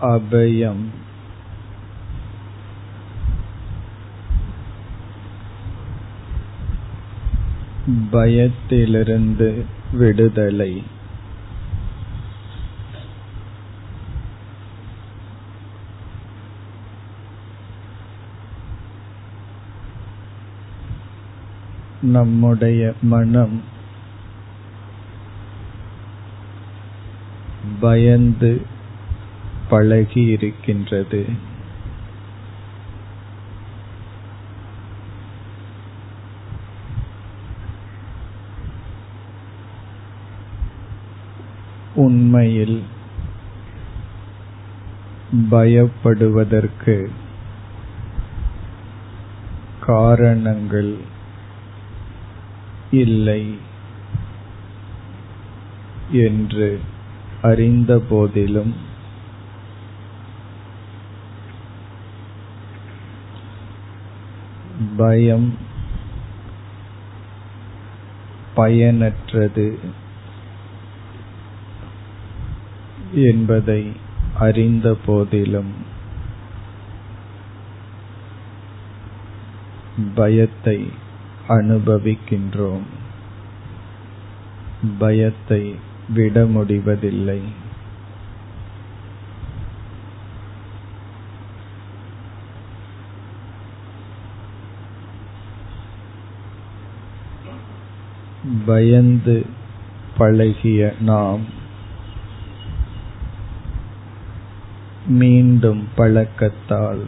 அபயம். பயத்திலிருந்து விடுதலை. நம்முடைய மனம் பயந்து பழகி இருக்கின்றது உண்மையில் பயப்படுவதற்கு காரணங்கள் இல்லை என்று அறிந்த போதிலும் பயம் பயனற்றது என்பதை அறிந்த போதிலும் பயத்தை அனுபவிக்கின்றோம். பயத்தை விட முடிவதில்லை. பயந்து பழகிய நாம் மீண்டும் பழக்கத்தால்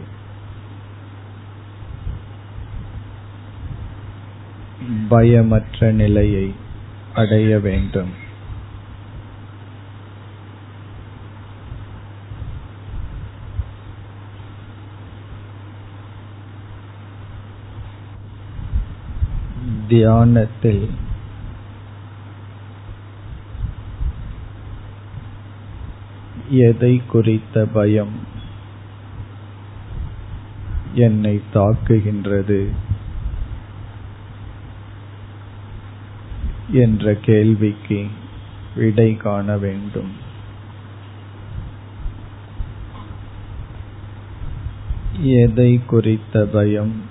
பயமற்ற நிலையை அடைய வேண்டும். தியானத்தில் எதை குறித்த பயம் என்னை தாக்குகின்றது என்ற கேள்விக்கு விடை காண வேண்டும். எதை குறித்த பயம்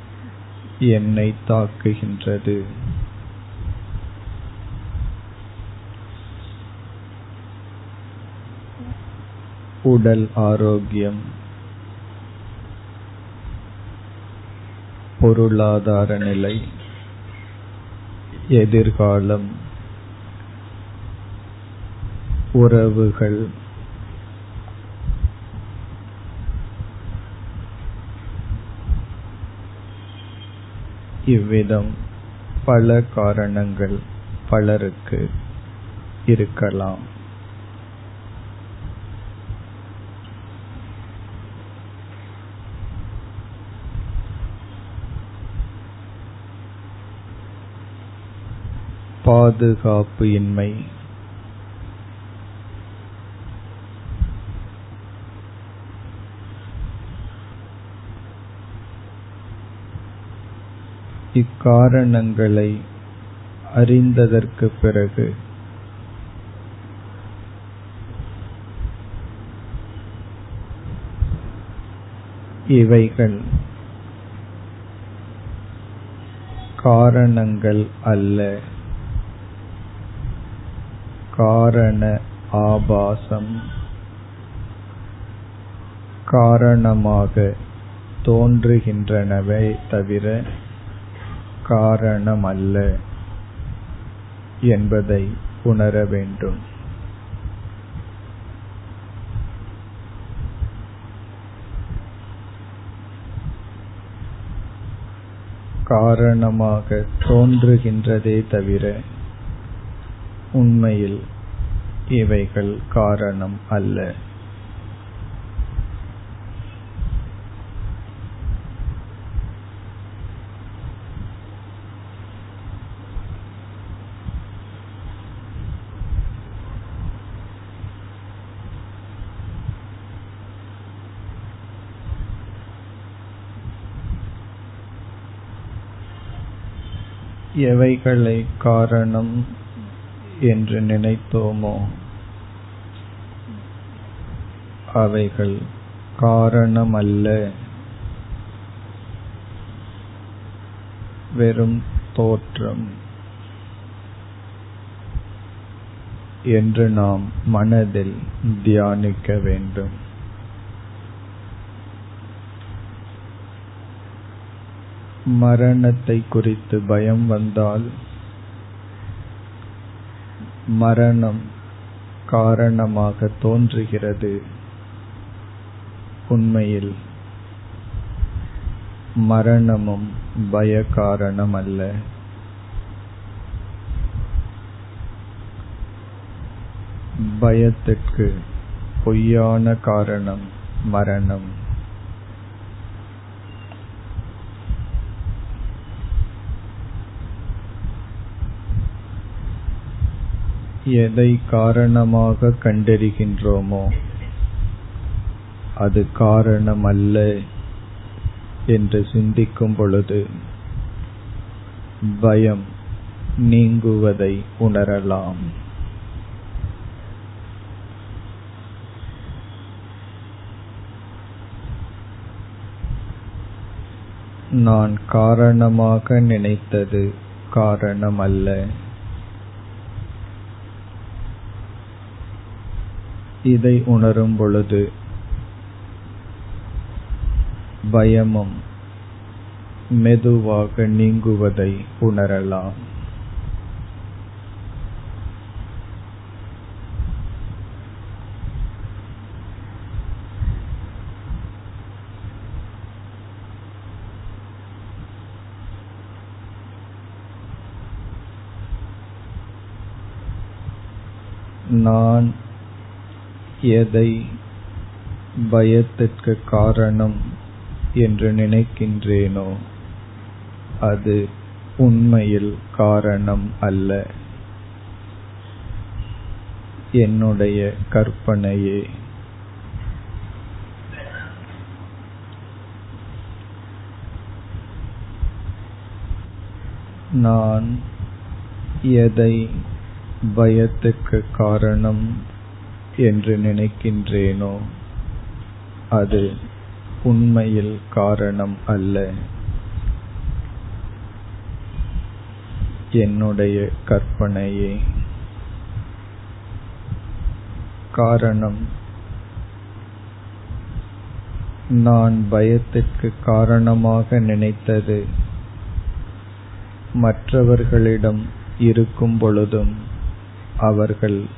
என்னை தாக்குகின்றது? உடல் ஆரோக்கியம் பொருளாதார நிலை எதிர்காலம் உறவுகள் இவ்விதம் பல காரணங்கள் பலருக்கு இருக்கலாம். பாதுகாப்பு இன்மை இக்காரணங்களை அறிந்ததற்கு பிறகு இவைகள் காரணங்கள் அல்ல. காரண ஆபாசம். காரணமாக தோன்றுகின்றனவே தவிர காரணமல்ல என்பதை உணர வேண்டும். காரணமாக தோன்றுகின்றதே தவிர உண்மையில் இவைகள் காரணம் அல்ல. எவைகளை காரணம் என்று நினைத்தோமோ? அவைகள் காரணமல்ல. வெறும் தோற்றம் என்று நாம் மனதில் தியானிக்க வேண்டும். மரணத்தை குறித்து பயம் வந்தால் மரணம் காரணமாக தோன்றுகிறது. உண்மையில் மரணமும் பய காரணம் அல்ல பயத்திற்கு பொய்யான காரணம் மரணம். எதை காரணமாக கண்டறிகின்றோமோ அது காரணம் அல்ல என்று சிந்திக்கும் பொழுது பயம் நீங்குவதை உணரலாம். நான் காரணமாக நினைத்தது காரணம் அல்ல இதை உணரும் பொழுது பயமும் மெதுவாக நீங்குவதை உணரலாம். நான் எதை பயத்திற்கு காரணம் என்று நினைக்கின்றேனோ அது உண்மையில் காரணம் அல்ல. என்னுடைய கற்பனையே. நான் எதை பயத்துக்கு காரணம் என்று நினைக்கின்றேனோ? அது உண்மையில் காரணம் அல்ல. என்னுடைய கற்பனையே. காரணம் நான் பயத்திற்கு காரணமாக நினைத்தது. மற்றவர்களிடம் இருக்கும் பொழுதும் அவர்கள்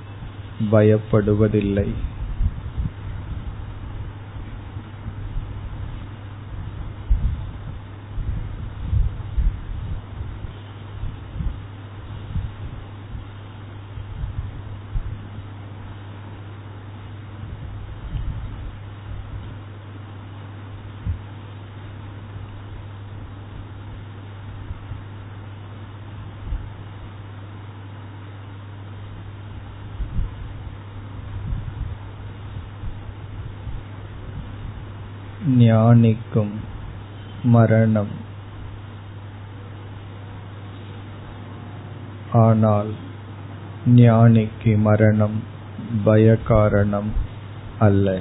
பயப்படுவதில்லை. ஞானிக்கும் மரணம். ஆனால் ஞானிக்கு மரணம் பயக்காரணம் அல்ல.